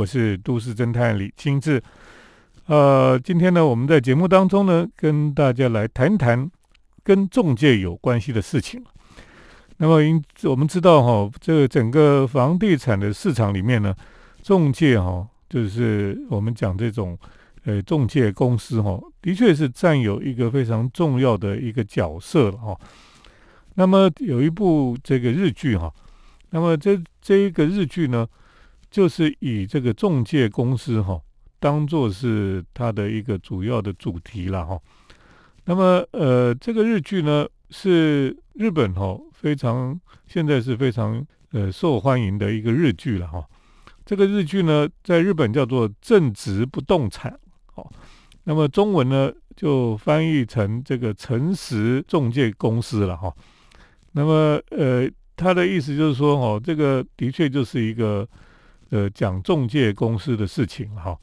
我是都市侦探李清志。呃，今天呢，我们在节目当中呢，跟大家来谈谈跟中介有关系的事情。那么，因我们知道哈，这个整个房地产的市场里面呢，中介哈，就是我们讲这种呃中介公司哈，的确是占有一个非常重要的一个角色了哈。那么有一部这个日剧哈，那么这这一个日剧呢，就是以这个中介公司哈，当做是它的一个主要的主题了哈。那么呃，这个日剧呢是日本哈非常现在是非常呃受欢迎的一个日剧了哈。这个日剧呢在日本叫做正直不动产，好，那么中文呢就翻译成这个诚实中介公司了哈。那么，呃，他的意思就是说，哦，这个的确就是一个，呃，讲中介公司的事情哈。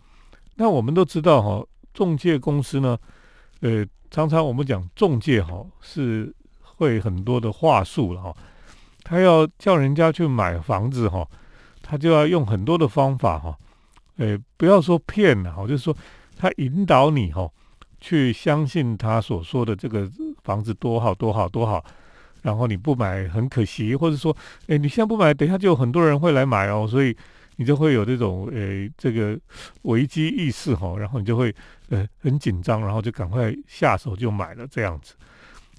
那我们都知道，哈，中介公司呢，呃，常常我们讲中介，哈，是会很多的话术了哈。他要叫人家去买房子，哈，他就要用很多的方法，哈，呃，不要说骗了，哈，就是说他引导你，哈，去相信他所说的这个房子多好，多好，多好。然后你不买很可惜，或者说，哎，你现在不买，等一下就有很多人会来买哦，所以你就会有这种，诶，这个危机意识哈，然后你就会，呃，很紧张，然后就赶快下手就买了这样子。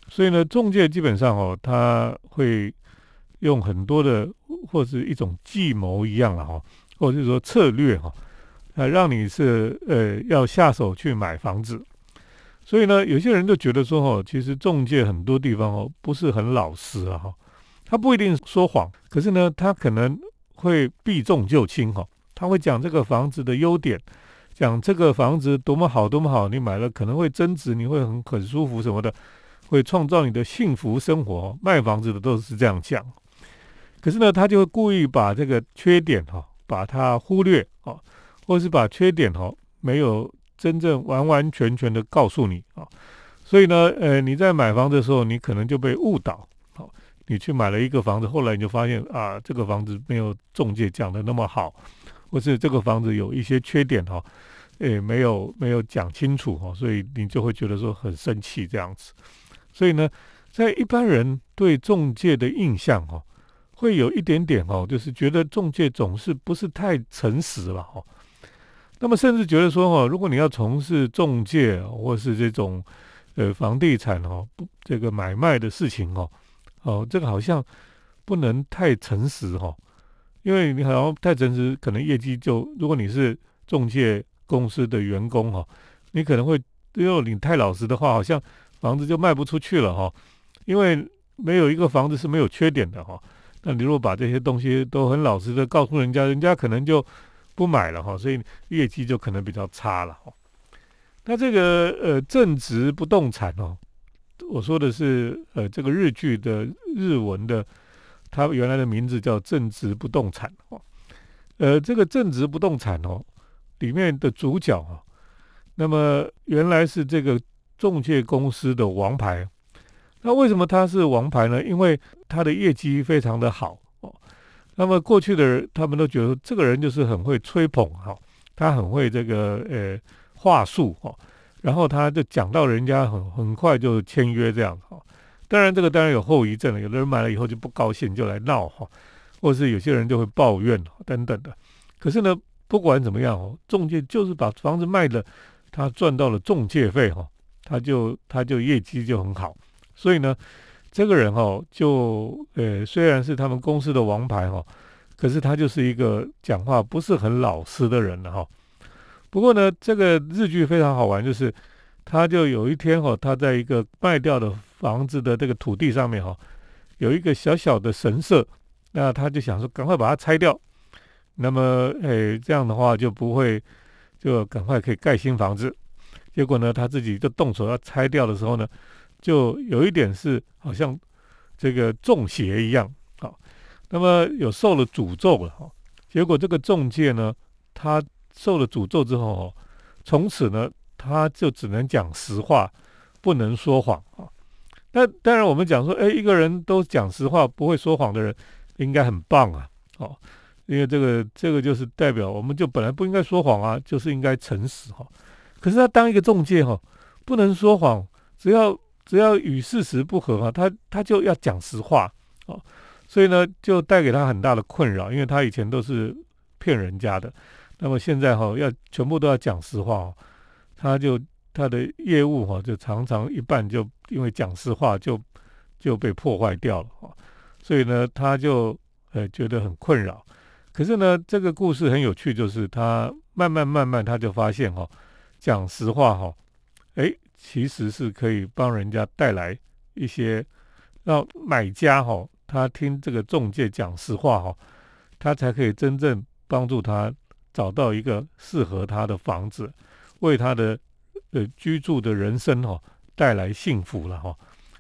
所以呢，中介基本上哦，他会用很多的或是一种计谋一样了哈，或者是说策略哈，啊，让你是呃要下手去买房子。所以呢，有些人就觉得说，哦，其实中介很多地方哦不是很老实啊，哈，他不一定说谎，可是呢，他可能会避重就轻，哈，他会讲这个房子的优点，讲这个房子多么好，多么好，你买了可能会增值，你会很很舒服什么的，会创造你的幸福生活。卖房子的都是这样讲，可是呢，他就会故意把这个缺点哈，把它忽略，哈，或是把缺点哈没有。真正完完全全的告诉你啊，所以呢，呃，你在买房的时候，你可能就被误导，你去买了一个房子，后来你就发现啊，这个房子没有中介讲的那么好，或是这个房子有一些缺点哈，诶，没有没有讲清楚哈，所以你就会觉得说很生气这样子。所以呢，在一般人对中介的印象哈，会有一点点哈，就是觉得中介总是不是太诚实了哈。那么甚至觉得说哈，如果你要从事中介或是这种呃房地产哦不这个买卖的事情哦，哦这个好像不能太诚实哈，因为你好像太诚实，可能业绩就如果你是中介公司的员工哈，你可能会因为你太老实的话，好像房子就卖不出去了哈，因为没有一个房子是没有缺点的哈。那你如果把这些东西都很老实的告诉人家，人家可能就。不买了哈，所以业绩就可能比较差了哈。那这个呃正直不动产哦，我说的是呃这个日剧的日文的，它原来的名字叫正直不动产哦。呃，这个正直不动产哦里面的主角啊，那么原来是这个中介公司的王牌。那为什么他是王牌呢？因为他的业绩非常的好哦。那么过去的人，他们都觉得这个人就是很会吹捧哈，他很会这个呃话术哈，然后他就讲到人家很很快就签约这样哈。当然这个当然有后遗症了，有的人买了以后就不高兴就来闹哈，或是有些人就会抱怨等等的。可是呢，不管怎么样哦，中介就是把房子卖了，他赚到了中介费哈，他就他就业绩就很好，所以呢。这个人哈，就呃，虽然是他们公司的王牌哈，可是他就是一个讲话不是很老实的人了哈。不过呢，这个日剧非常好玩，就是他就有一天哈，他在一个卖掉的房子的这个土地上面哈，有一个小小的神社，那他就想说赶快把它拆掉，那么诶，这样的话就不会就赶快可以盖新房子。结果呢，他自己就动手要拆掉的时候呢。就有一点是好像这个中邪一样，好，那么有受了诅咒了哈。结果这个中介呢，他受了诅咒之后，从此呢，他就只能讲实话，不能说谎啊。那当然我们讲说，哎，一个人都讲实话，不会说谎的人，应该很棒啊。哦，因为这个这个就是代表，我们就本来不应该说谎啊，就是应该诚实哈。可是他当一个中介哈，不能说谎，只要只要与事实不合哈，他他就要讲实话哦。所以呢，就带给他很大的困扰，因为他以前都是骗人家的，那么现在哈要全部都要讲实话哦，他就他的业务哈就常常一半就因为讲实话就就被破坏掉了哈。所以呢，他就呃觉得很困扰。可是呢，这个故事很有趣，就是他慢慢慢慢他就发现哈，讲实话哈，哎，其实是可以帮人家带来一些让买家哈。他听这个中介讲实话哈，他才可以真正帮助他找到一个适合他的房子，为他的呃居住的人生哈带来幸福了哈。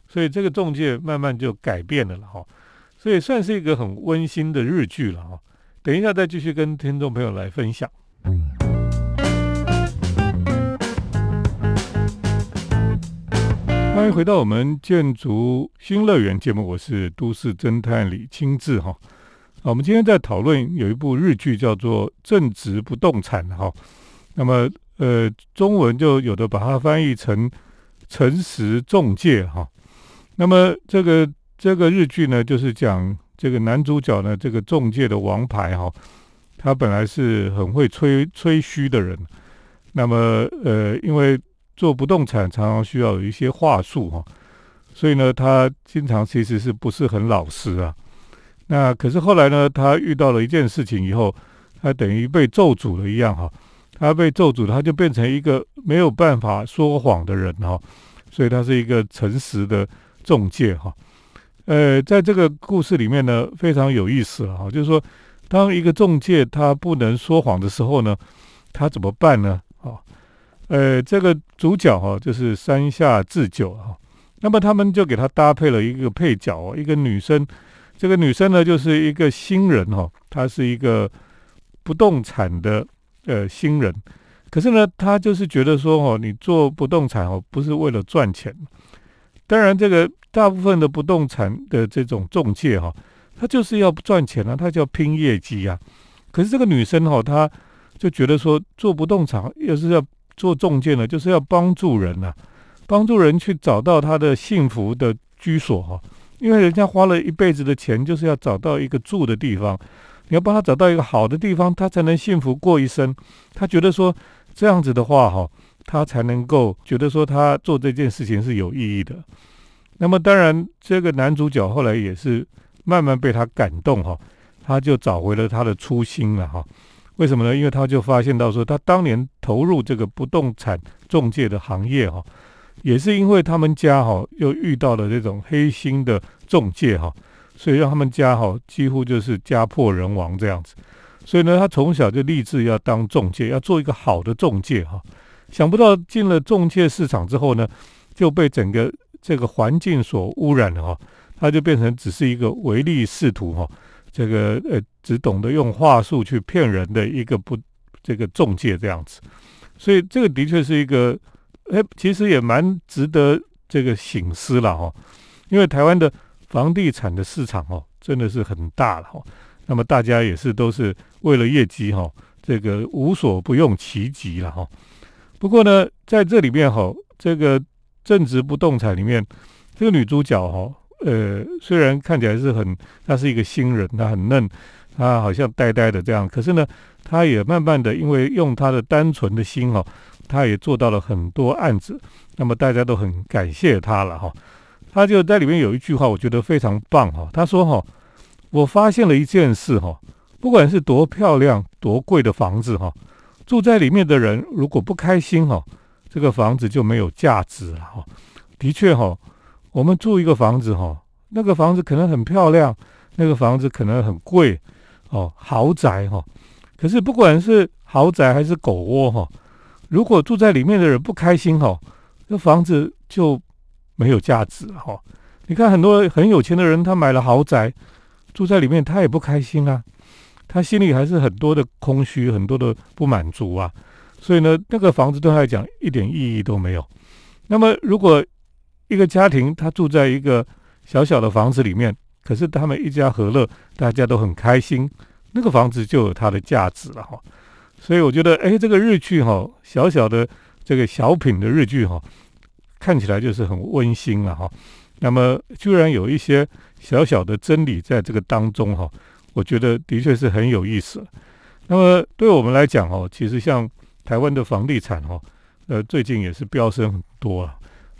所以这个中介慢慢就改变了了哈。所以算是一个很温馨的日剧了哈。等一下再继续跟听众朋友来分享。欢迎回到我们建筑新乐园节目，我是都市侦探李清志哈。我们今天在讨论有一部日剧叫做《正直不动产》哈。那么呃，中文就有的把它翻译成“诚实中介”哈。那么这个这个日剧呢，就是讲这个男主角呢，这个中介的王牌哈，他本来是很会吹吹嘘的人，那么呃，因为做不动产常常需要有一些话术哈，所以呢，他经常其实是不是很老实啊？那可是后来呢，他遇到了一件事情以后，他等于被咒诅了一样哈。他被咒诅，他就变成一个没有办法说谎的人哈。所以他是一个诚实的中介哈。呃，在这个故事里面呢，非常有意思了哈。就是说，当一个中介他不能说谎的时候呢，他怎么办呢？啊？呃，这个主角哈就是山下智久哈，那么他们就给他搭配了一个配角哦，一个女生，这个女生呢就是一个新人哈，她是一个不动产的呃新人，可是呢，她就是觉得说哦，你做不动产哦不是为了赚钱，当然这个大部分的不动产的这种中介哈，他就是要赚钱啊，他叫拼业绩啊，可是这个女生哈，她就觉得说做不动产又是要做中介呢，就是要帮助人呐，帮助人去找到他的幸福的居所哈。因为人家花了一辈子的钱，就是要找到一个住的地方。你要帮他找到一个好的地方，他才能幸福过一生。他觉得说这样子的话哈，他才能够觉得说他做这件事情是有意义的。那么当然，这个男主角后来也是慢慢被他感动哈，他就找回了他的初心了哈。为什么呢？因为他就发现到说，他当年投入这个不动产中介的行业哈，也是因为他们家哈又遇到了这种黑心的中介哈，所以让他们家哈几乎就是家破人亡这样子。所以呢，他从小就立志要当中介，要做一个好的中介哈。想不到进了中介市场之后呢，就被整个这个环境所污染了哈，他就变成只是一个唯利是图哈。这个呃，只懂得用话术去骗人的一个不这个中介这样子，所以这个的确是一个，哎，其实也蛮值得这个醒思了哈。因为台湾的房地产的市场哦，真的是很大了哈。那么大家也是都是为了业绩哈，这个无所不用其极了哈。不过呢，在这里面哈，这个正直不动产里面，这个女主角哈。呃，虽然看起来是很，她是一个新人，她很嫩，她好像呆呆的这样，可是呢，她也慢慢的，因为用她的单纯的心哈，他也做到了很多案子，那么大家都很感谢他了哈。他就在里面有一句话，我觉得非常棒哈。他说哈，我发现了一件事哈，不管是多漂亮、多贵的房子哈，住在里面的人如果不开心哈，这个房子就没有价值了哈。的确哈。我们住一个房子哈，那个房子可能很漂亮，那个房子可能很贵哦，豪宅哈。可是不管是豪宅还是狗窝哈，如果住在里面的人不开心哈，那房子就没有价值哈。你看很多很有钱的人，他买了豪宅，住在里面他也不开心啊，他心里还是很多的空虚，很多的不满足啊。所以呢，那个房子对他来讲一点意义都没有。那么如果一个家庭，他住在一个小小的房子里面，可是他们一家和乐，大家都很开心，那个房子就有它的价值了哈。所以我觉得，哎，这个日剧哈，小小的这个小品的日剧哈，看起来就是很温馨了哈。那么居然有一些小小的真理在这个当中哈，我觉得的确是很有意思。那么对我们来讲哦，其实像台湾的房地产哈，呃，最近也是飙升很多啊。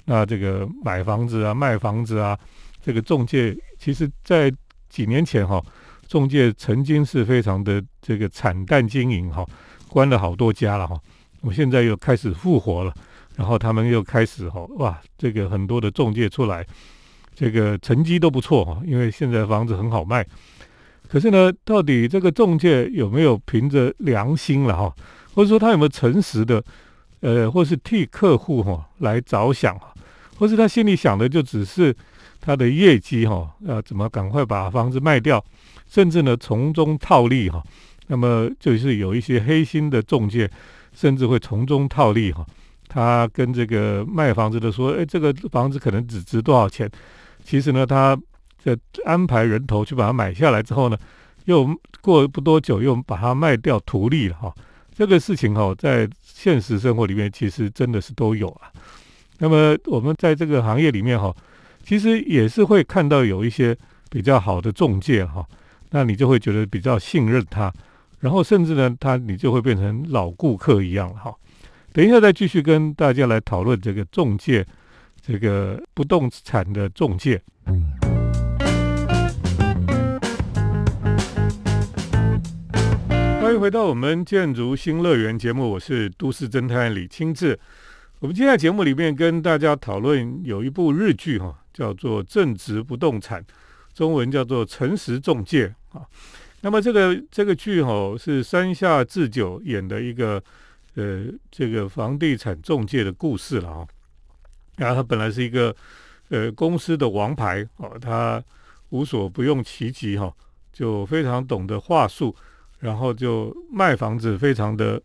那这个买房子啊、卖房子啊，这个中介，其实在几年前哈，中介曾经是非常的这个惨淡经营哈，关了好多家了哈。我现在又开始复活了。然后他们又开始哈哇，这个很多的中介出来，这个成绩都不错哈，因为现在房子很好卖。可是呢，到底这个中介有没有凭着良心了哈，或者说他有没有诚实的，呃，或是替客户哈来着想哈，或是他心里想的就只是他的业绩哈，呃，怎么赶快把房子卖掉，甚至呢从中套利哈。那么就是有一些黑心的中介，甚至会从中套利哈。他跟这个卖房子的说：“哎，这个房子可能只值多少钱？其实呢，他在安排人头去把它买下来之后呢，又过不多久又把它卖掉图利了哈。这个事情哈，在现实生活里面其实真的是都有啊。那么我们在这个行业里面哈，其实也是会看到有一些比较好的中介哈，那你就会觉得比较信任他，然后甚至呢，他你就会变成老顾客一样了哈。”等一下，再继续跟大家来讨论这个中介，这个不动产的中介。欢迎回到我们建筑新乐园节目，我是都市侦探李清志。我们今天节目里面跟大家讨论有一部日剧哈，叫做《正直不动产》，中文叫做《诚实中介》啊。那么这个这个剧哈是山下智久演的一个。呃，这个房地产中介的故事了啊，然后他本来是一个呃公司的王牌哦，他无所不用其极哈，就非常懂得话术，然后就卖房子非常的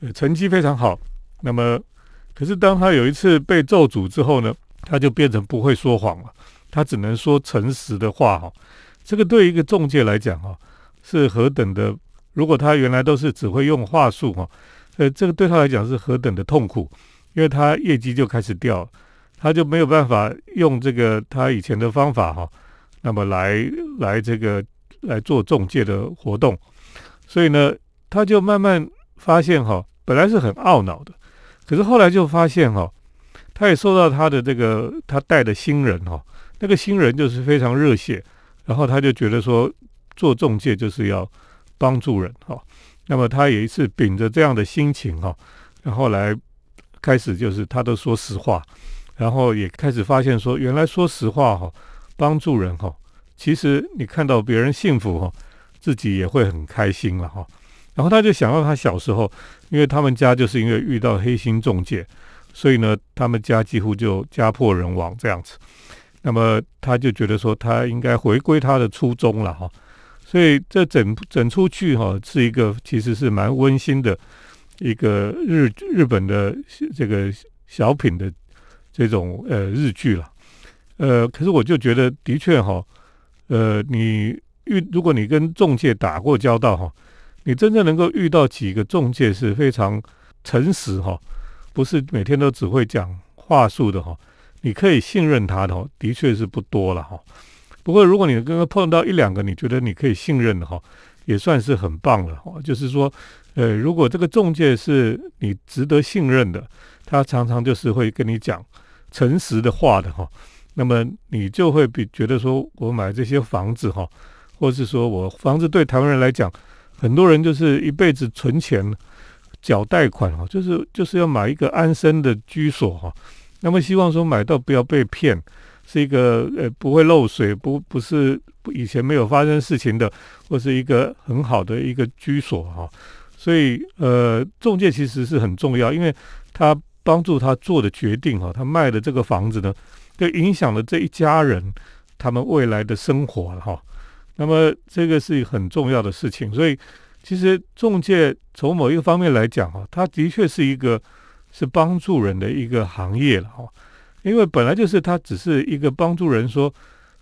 呃成绩非常好。那么，可是当他有一次被咒诅之后呢，他就变成不会说谎了，他只能说诚实的话哈。这个对一个中介来讲哈，是何等的，如果他原来都是只会用话术哈。呃，这个对他来讲是何等的痛苦，因为他业绩就开始掉，他就没有办法用这个他以前的方法哈，那么来来这个来做中介的活动，所以呢，他就慢慢发现哈，本来是很懊恼的，可是后来就发现哈，他也受到他的这个他带的新人哈，那个新人就是非常热血，然后他就觉得说做中介就是要帮助人哈。那么他有一次秉着这样的心情哈，然后来开始就是他都说实话，然后也开始发现说原来说实话哈帮助人哈，其实你看到别人幸福哈，自己也会很开心了哈。然后他就想到他小时候，因为他们家就是因为遇到黑心中介，所以呢他们家几乎就家破人亡这样子。那么他就觉得说他应该回归他的初衷了哈。所以这整整出剧哈是一个其实是蛮温馨的一个日日本的这个小品的这种呃日剧了，呃，可是我就觉得的确哈，呃，你遇如果你跟中介打过交道哈，你真正能够遇到几个中介是非常诚实哈，不是每天都只会讲话术的哈，你可以信任他的哈，的确是不多了哈。不过，如果你刚刚碰到一两个你觉得你可以信任的哈，也算是很棒了哈。就是说，呃，如果这个中介是你值得信任的，他常常就是会跟你讲诚实的话的哈，那么你就会比觉得说我买这些房子哈，或是说我房子对台湾人来讲，很多人就是一辈子存钱缴贷款哈，就是就是要买一个安身的居所哈，那么希望说买到不要被骗。是一个呃不会漏水，不不是以前没有发生事情的，或是一个很好的一个居所哈。所以呃，中介其实是很重要，因为他帮助他做的决定哈，他卖的这个房子呢，就影响了这一家人他们未来的生活哈。那么这个是很重要的事情，所以其实中介从某一个方面来讲哈，它的确是一个是帮助人的一个行业了哈。因为本来就是他只是一个帮助人说，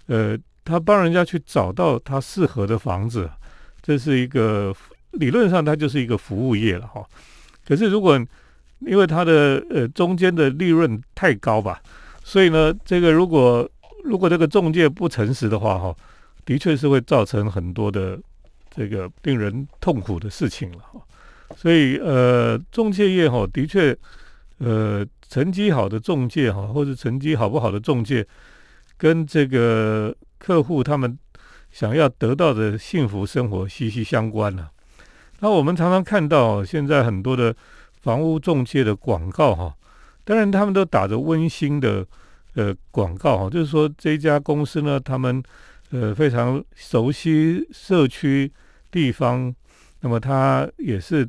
呃，他帮人家去找到他适合的房子，这是一个理论上它就是一个服务业了哈。可是如果因为它的呃中间的利润太高吧，所以呢，这个如果如果这个中介不诚实的话哈，的确是会造成很多的这个令人痛苦的事情了哈。所以呃，中介业哈，的确呃，成绩好的中介哈，或者成绩好不好的中介，跟这个客户他们想要得到的幸福生活息息相关了。那我们常常看到现在很多的房屋中介的广告哈，当然他们都打着温馨的呃广告哈，就是说这家公司呢，他们呃非常熟悉社区地方，那么他也是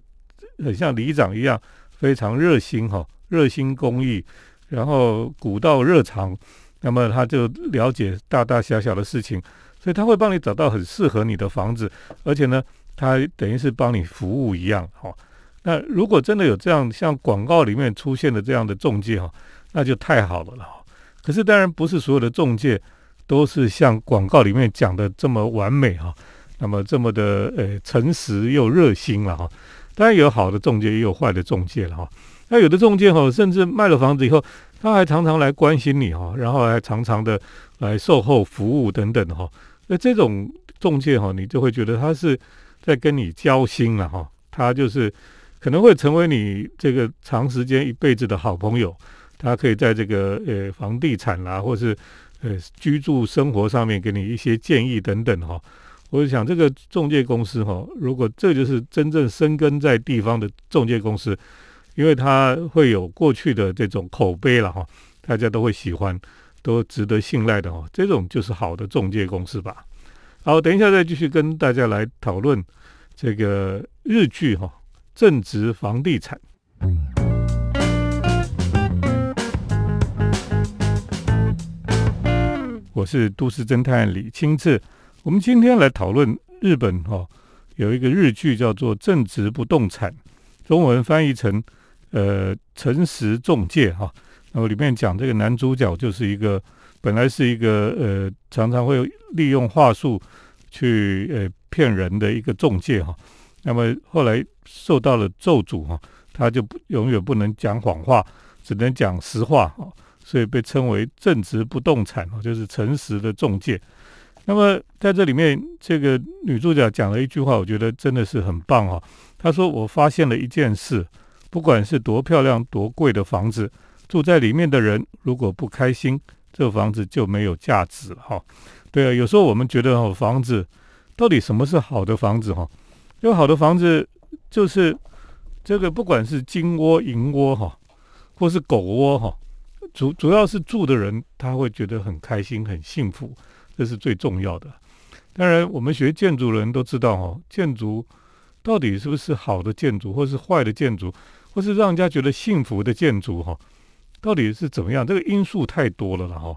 很像里长一样非常热心哈，热心公益，然后古道热肠，那么他就了解大大小小的事情，所以他会帮你找到很适合你的房子，而且呢。他等于是帮你服务一样，哈。那如果真的有这样像广告里面出现的这样的中介，哈，那就太好了了。可是当然不是所有的中介都是像广告里面讲的这么完美，哈。那么这么的呃诚实又热心了，哈。当然有好的中介，也有坏的中介了，哈。那有的中介，哈，甚至卖了房子以后，他还常常来关心你，哈，然后还常常的来售后服务等等，哈。那这种中介，哈，你就会觉得他是。在跟你交心了哈，他就是可能会成为你这个长时间一辈子的好朋友。他可以在这个呃房地产啦，或是呃居住生活上面给你一些建议等等哈。我想这个中介公司哈，如果这就是真正生根在地方的中介公司，因为他会有过去的这种口碑了哈，大家都会喜欢，都值得信赖的哈，这种就是好的中介公司吧。好，等一下再继续跟大家来讨论这个日剧哈，正直房地产。我是都市侦探李清志，我们今天来讨论日本哈有一个日剧叫做《正直不动产》，中文翻译成呃诚实中介哈，然后里面讲这个男主角就是一个。本来是一个呃，常常会利用话术去呃骗人的一个中介哈，那么后来受到了咒诅哈，他就不永远不能讲谎话，只能讲实话啊，所以被称为正直不动产哦，就是诚实的中介。那么在这里面，这个女主角讲了一句话，我觉得真的是很棒哈。她说：“我发现了一件事，不管是多漂亮多贵的房子，住在里面的人如果不开心。”这房子就没有价值了哈，对啊，有时候我们觉得哦，房子到底什么是好的房子哈？因为好的房子就是这个，不管是金窝银窝哈，或是狗窝哈，主主要是住的人他会觉得很开心很幸福，这是最重要的。当然，我们学建筑的人都知道哦，建筑到底是不是好的建筑，或是坏的建筑，或是让人家觉得幸福的建筑哈？到底是怎么样？这个因素太多了了哈。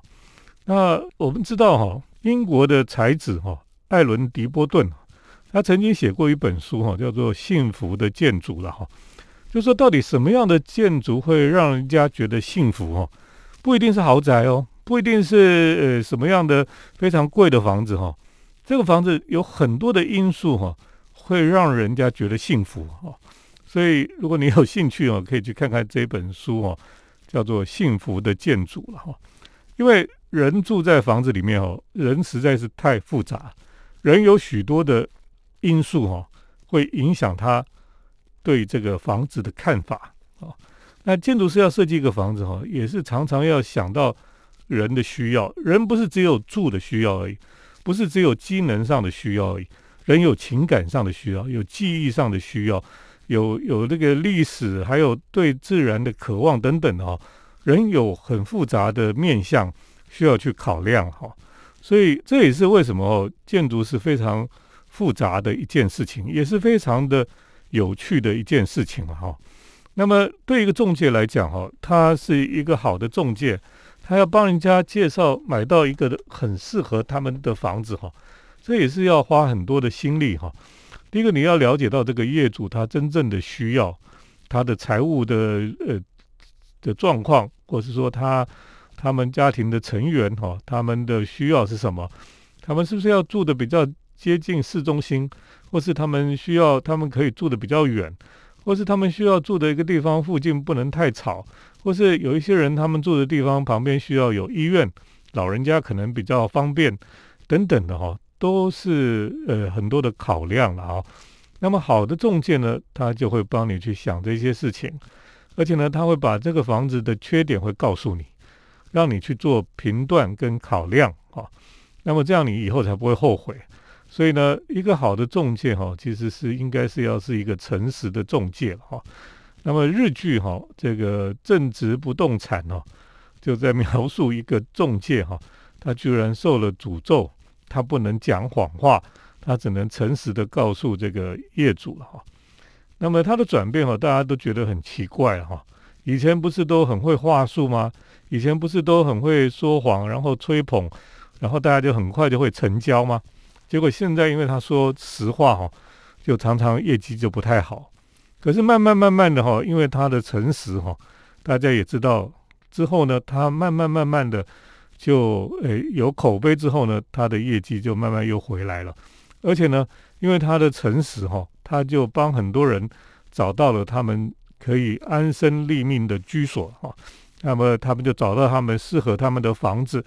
那我们知道哈，英国的才子哈艾伦迪波顿，他曾经写过一本书哈，叫做《幸福的建筑》了哈。就说到底什么样的建筑会让人家觉得幸福哈？不一定是豪宅哦，不一定是呃什么样的非常贵的房子哈。这个房子有很多的因素哈，会让人家觉得幸福哈。所以如果你有兴趣哦，可以去看看这本书哦。叫做幸福的建筑了哈，因为人住在房子里面哦，人实在是太复杂，人有许多的因素哈，会影响他对这个房子的看法啊。那建筑师要设计一个房子哈，也是常常要想到人的需要，人不是只有住的需要而已，不是只有机能上的需要而已，人有情感上的需要，有记忆上的需要。有有这个历史，还有对自然的渴望等等哈，人有很复杂的面相需要去考量哈，所以这也是为什么建筑是非常复杂的一件事情，也是非常的有趣的一件事情哈。那么对一个中介来讲哈，他是一个好的中介，他要帮人家介绍买到一个很适合他们的房子哈，这也是要花很多的心力哈。第一个，你要了解到这个业主他真正的需要，他的财务的呃的状况，或是说他他们家庭的成员哈，他们的需要是什么？他们是不是要住的比较接近市中心，或是他们需要他们可以住的比较远，或是他们需要住的一个地方附近不能太吵，或是有一些人他们住的地方旁边需要有医院，老人家可能比较方便等等的哈，都是呃很多的考量了啊。那么好的中介呢，他就会帮你去想这些事情，而且呢，他会把这个房子的缺点会告诉你，让你去做评断跟考量啊。那么这样你以后才不会后悔。所以呢，一个好的中介哈，其实是应该是要是一个诚实的中介哈。那么日剧哈，这个正直不动产哦，就在描述一个中介哈，他居然受了诅咒，他不能讲谎话，他只能诚实的告诉这个业主了哈。那么他的转变哈，大家都觉得很奇怪哈。以前不是都很会话术吗？以前不是都很会说谎，然后吹捧，然后大家就很快就会成交吗？结果现在，因为他说实话哈，就常常业绩就不太好。可是慢慢慢慢的哈，因为他的诚实哈，大家也知道之后呢，他慢慢慢慢的就诶有口碑之后呢，他的业绩就慢慢又回来了。而且呢，因为他的诚实哈，他就帮很多人找到了他们可以安身立命的居所哈。那么他们就找到他们适合他们的房子。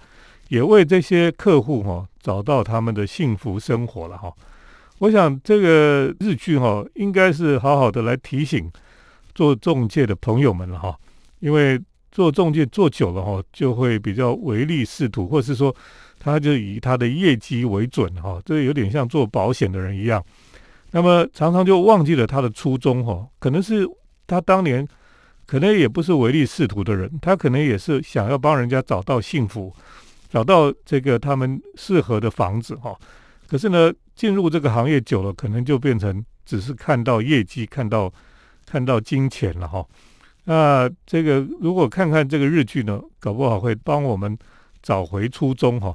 也为这些客户哈找到他们的幸福生活了哈。我想这个日剧哈应该是好好的来提醒做中介的朋友们了哈，因为做中介做久了哈，就会比较唯利是图，或者是说他就以他的业绩为准哈，这有点像做保险的人一样。那么常常就忘记了他的初衷哈，可能是他当年可能也不是唯利是图的人，他可能也是想要帮人家找到幸福。找到这个他们适合的房子哈，可是呢，进入这个行业久了，可能就变成只是看到业绩，看到看到金钱了哈。那这个如果看看这个日剧呢，搞不好会帮我们找回初衷哈，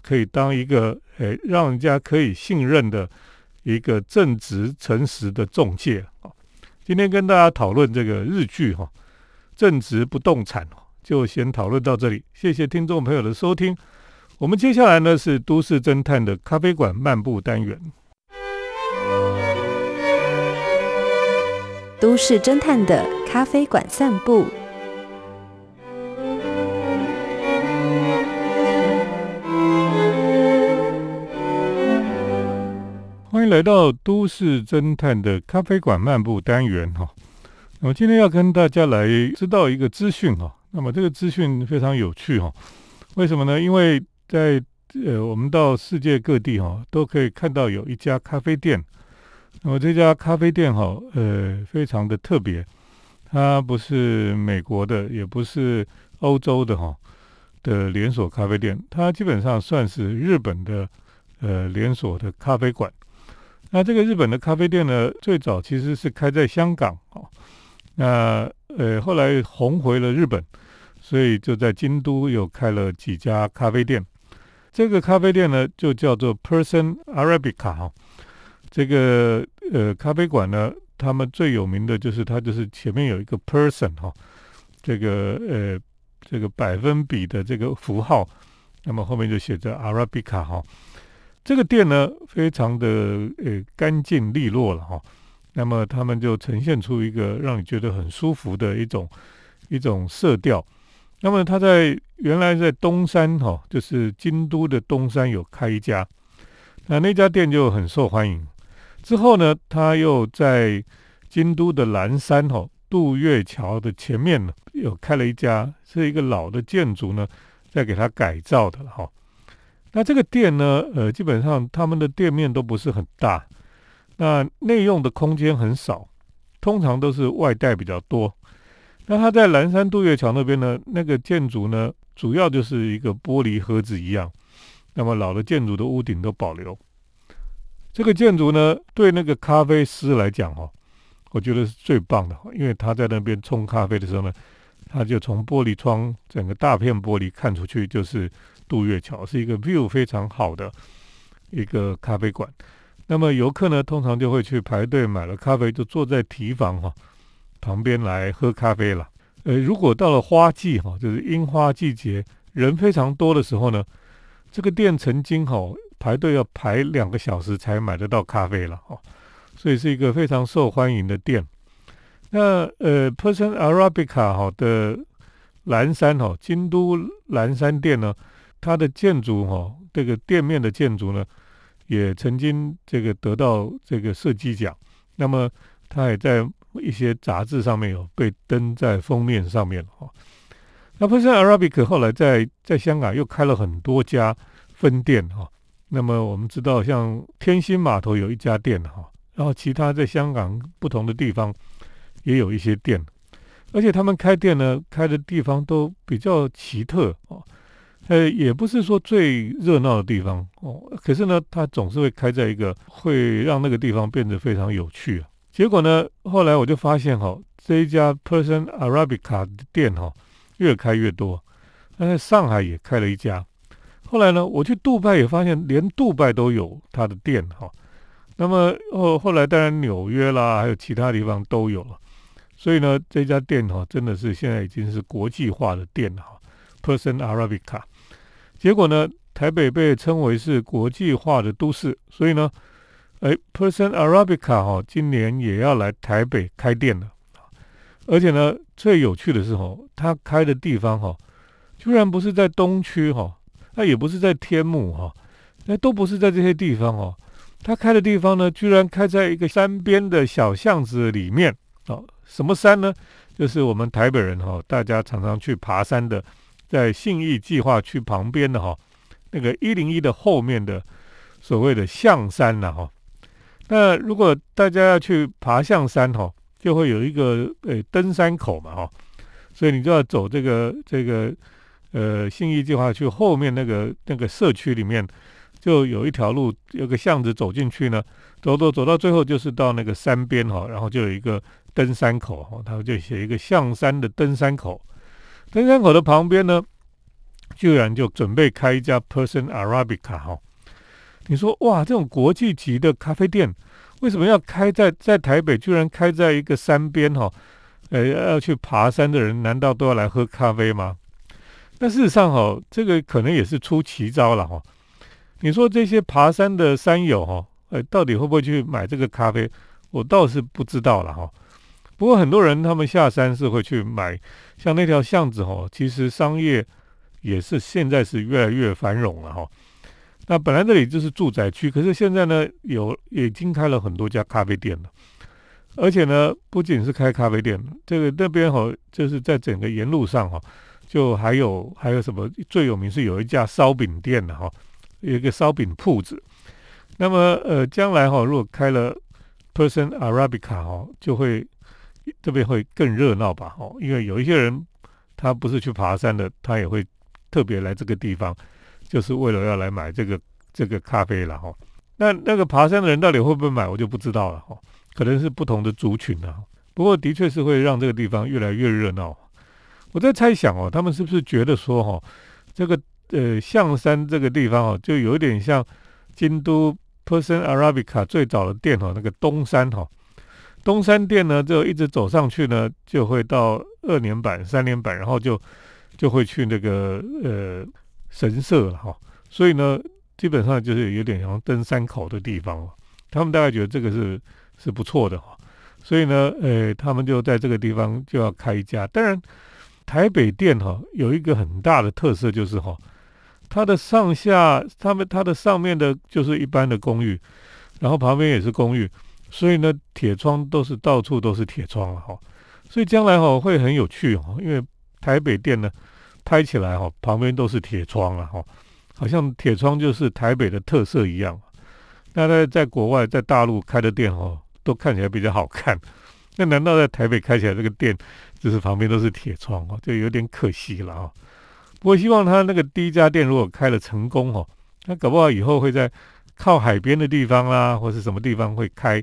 可以当一个诶让人家可以信任的一个正直诚实的中介啊。今天跟大家讨论这个日剧哈，正直不动产。就先讨论到这里，谢谢听众朋友的收听。我们接下来呢是都市侦探的咖啡馆漫步单元。都市侦探的咖啡馆散步，欢迎来到都市侦探的咖啡馆漫步单元哈。那么今天要跟大家来知道一个资讯哈。那么这个资讯非常有趣哈，为什么呢？因为在呃，我们到世界各地哈，都可以看到有一家咖啡店。那么这家咖啡店哈，呃，非常的特别，它不是美国的，也不是欧洲的哈的连锁咖啡店，它基本上算是日本的呃连锁的咖啡馆。那这个日本的咖啡店呢，最早其实是开在香港啊，那呃后来红回了日本。所以就在京都又开了几家咖啡店，这个咖啡店呢就叫做 Person Arabica 哈，这个呃咖啡馆呢，他们最有名的就是它就是前面有一个 Person 哈，这个呃这个百分比的这个符号，那么后面就写着 Arabica 哈，这个店呢非常的呃干净利落了哈，那么他们就呈现出一个让你觉得很舒服的一种一种色调。那么他在原来在东山哈，就是京都的东山有开一家，那那家店就很受欢迎。之后呢，他又在京都的岚山哈渡月桥的前面呢，有开了一家，是一个老的建筑呢，在给它改造的哈。那这个店呢，呃，基本上他们的店面都不是很大，那内用的空间很少，通常都是外带比较多。那它在岚山渡月桥那边呢，那个建筑呢，主要就是一个玻璃盒子一样。那么老的建筑的屋顶都保留。这个建筑呢，对那个咖啡师来讲，哦，我觉得是最棒的，因为他在那边冲咖啡的时候呢，他就从玻璃窗整个大片玻璃看出去就是渡月桥，是一个 view 非常好的一个咖啡馆。那么游客呢，通常就会去排队买了咖啡，就坐在提房哈。旁边来喝咖啡了。呃，如果到了花季哈，就是樱花季节，人非常多的时候呢，这个店曾经哈排队要排两个小时才买得到咖啡了哦，所以是一个非常受欢迎的店。那呃，Person Arabica 哈的蓝山哈，京都蓝山店呢，它的建筑哈，这个店面的建筑呢，也曾经这个得到这个设计奖。那么它也在一些杂志上面有被登在封面上面哈。那 Person Arabica 后来在在香港又开了很多家分店哈。那么我们知道，像天星码头有一家店哈，然后其他在香港不同的地方也有一些店，而且他们开店呢，开的地方都比较奇特哦。呃，也不是说最热闹的地方哦，可是呢，它总是会开在一个会让那个地方变得非常有趣啊。结果呢，后来我就发现哈，这一家 Person Arabica 的店哈。越开越多，那在上海也开了一家。后来呢，我去杜拜也发现，连杜拜都有他的店哈。那么后后来，当然纽约啦，还有其他地方都有了。所以呢，这家店哈，真的是现在已经是国际化的店哈。Person Arabica，结果呢，台北被称为是国际化的都市，所以呢，哎，Person Arabica 哈，今年也要来台北开店了。而且呢，最有趣的是哈，他开的地方哈，居然不是在东区哈，那也不是在天幕哈，那都不是在这些地方哦。他开的地方呢，居然开在一个山边的小巷子里面哦。什么山呢？就是我们台北人哈，大家常常去爬山的，在信义计划区旁边的哈，那个一零一的后面的所谓的象山呐哈。那如果大家要去爬象山哈。就会有一个呃登山口嘛哈，所以你就要走这个这个呃信义计划区后面那个那个社区里面，就有一条路有个巷子走进去呢，走走走到最后就是到那个山边哈，然后就有一个登山口哈，他们就写一个象山的登山口，登山口的旁边呢，居然就准备开一家 Person Arabica 哈，你说哇这种国际级的咖啡店。为什么要开在在台北？居然开在一个山边哈，呃，要去爬山的人难道都要来喝咖啡吗？那事实上哈，这个可能也是出奇招了哈。你说这些爬山的山友哈，呃，到底会不会去买这个咖啡？我倒是不知道了哈。不过很多人他们下山是会去买，像那条巷子哈，其实商业也是现在是越来越繁荣了哈。那本来这里就是住宅区，可是现在呢，有已经开了很多家咖啡店了，而且呢，不仅是开咖啡店，这个那边哈，就是在整个沿路上哈，就还有还有什么最有名是有一家烧饼店的哈，有一个烧饼铺子。那么呃，将来哈，如果开了 Person Arabica 哈，就会这边会更热闹吧？哈，因为有一些人他不是去爬山的，他也会特别来这个地方。就是为了要来买这个这个咖啡了哈，那那个爬山的人到底会不会买，我就不知道了哈，可能是不同的族群啊。不过的确是会让这个地方越来越热闹。我在猜想哦，他们是不是觉得说哈，这个呃象山这个地方哦，就有点像京都 Person Arabica 最早的店哈，那个东山哈，东山店呢就一直走上去呢，就会到二年版、三年版，然后就就会去那个呃。神社了哈，所以呢，基本上就是有点像登山口的地方了。他们大概觉得这个是是不错的哈，所以呢，呃，他们就在这个地方就要开一家。当然，台北店哈有一个很大的特色就是哈，它的上下，他们它的上面的就是一般的公寓，然后旁边也是公寓，所以呢，铁窗都是到处都是铁窗了哈。所以将来哈会很有趣哈，因为台北店呢。拍起来哈，旁边都是铁窗了哈，好像铁窗就是台北的特色一样。那在在国外，在大陆开的店哈，都看起来比较好看。那难道在台北开起来这个店，就是旁边都是铁窗哦，就有点可惜了啊。不过希望他那个第一家店如果开了成功哦，那搞不好以后会在靠海边的地方啦，或是什么地方会开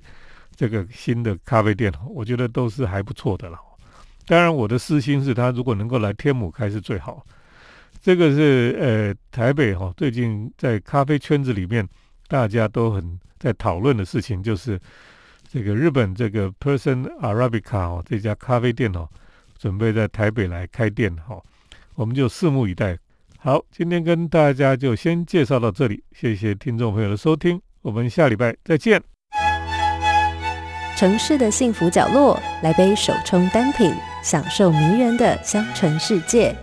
这个新的咖啡店，我觉得都是还不错的了。当然，我的私心是他如果能够来天母开是最好。这个是呃台北哈，最近在咖啡圈子里面大家都很在讨论的事情，就是这个日本这个 Person Arabica 哦这家咖啡店哦，准备在台北来开店哈，我们就拭目以待。好，今天跟大家就先介绍到这里，谢谢听众朋友的收听，我们下礼拜再见。城市的幸福角落，来杯手冲单品，享受迷人的香醇世界。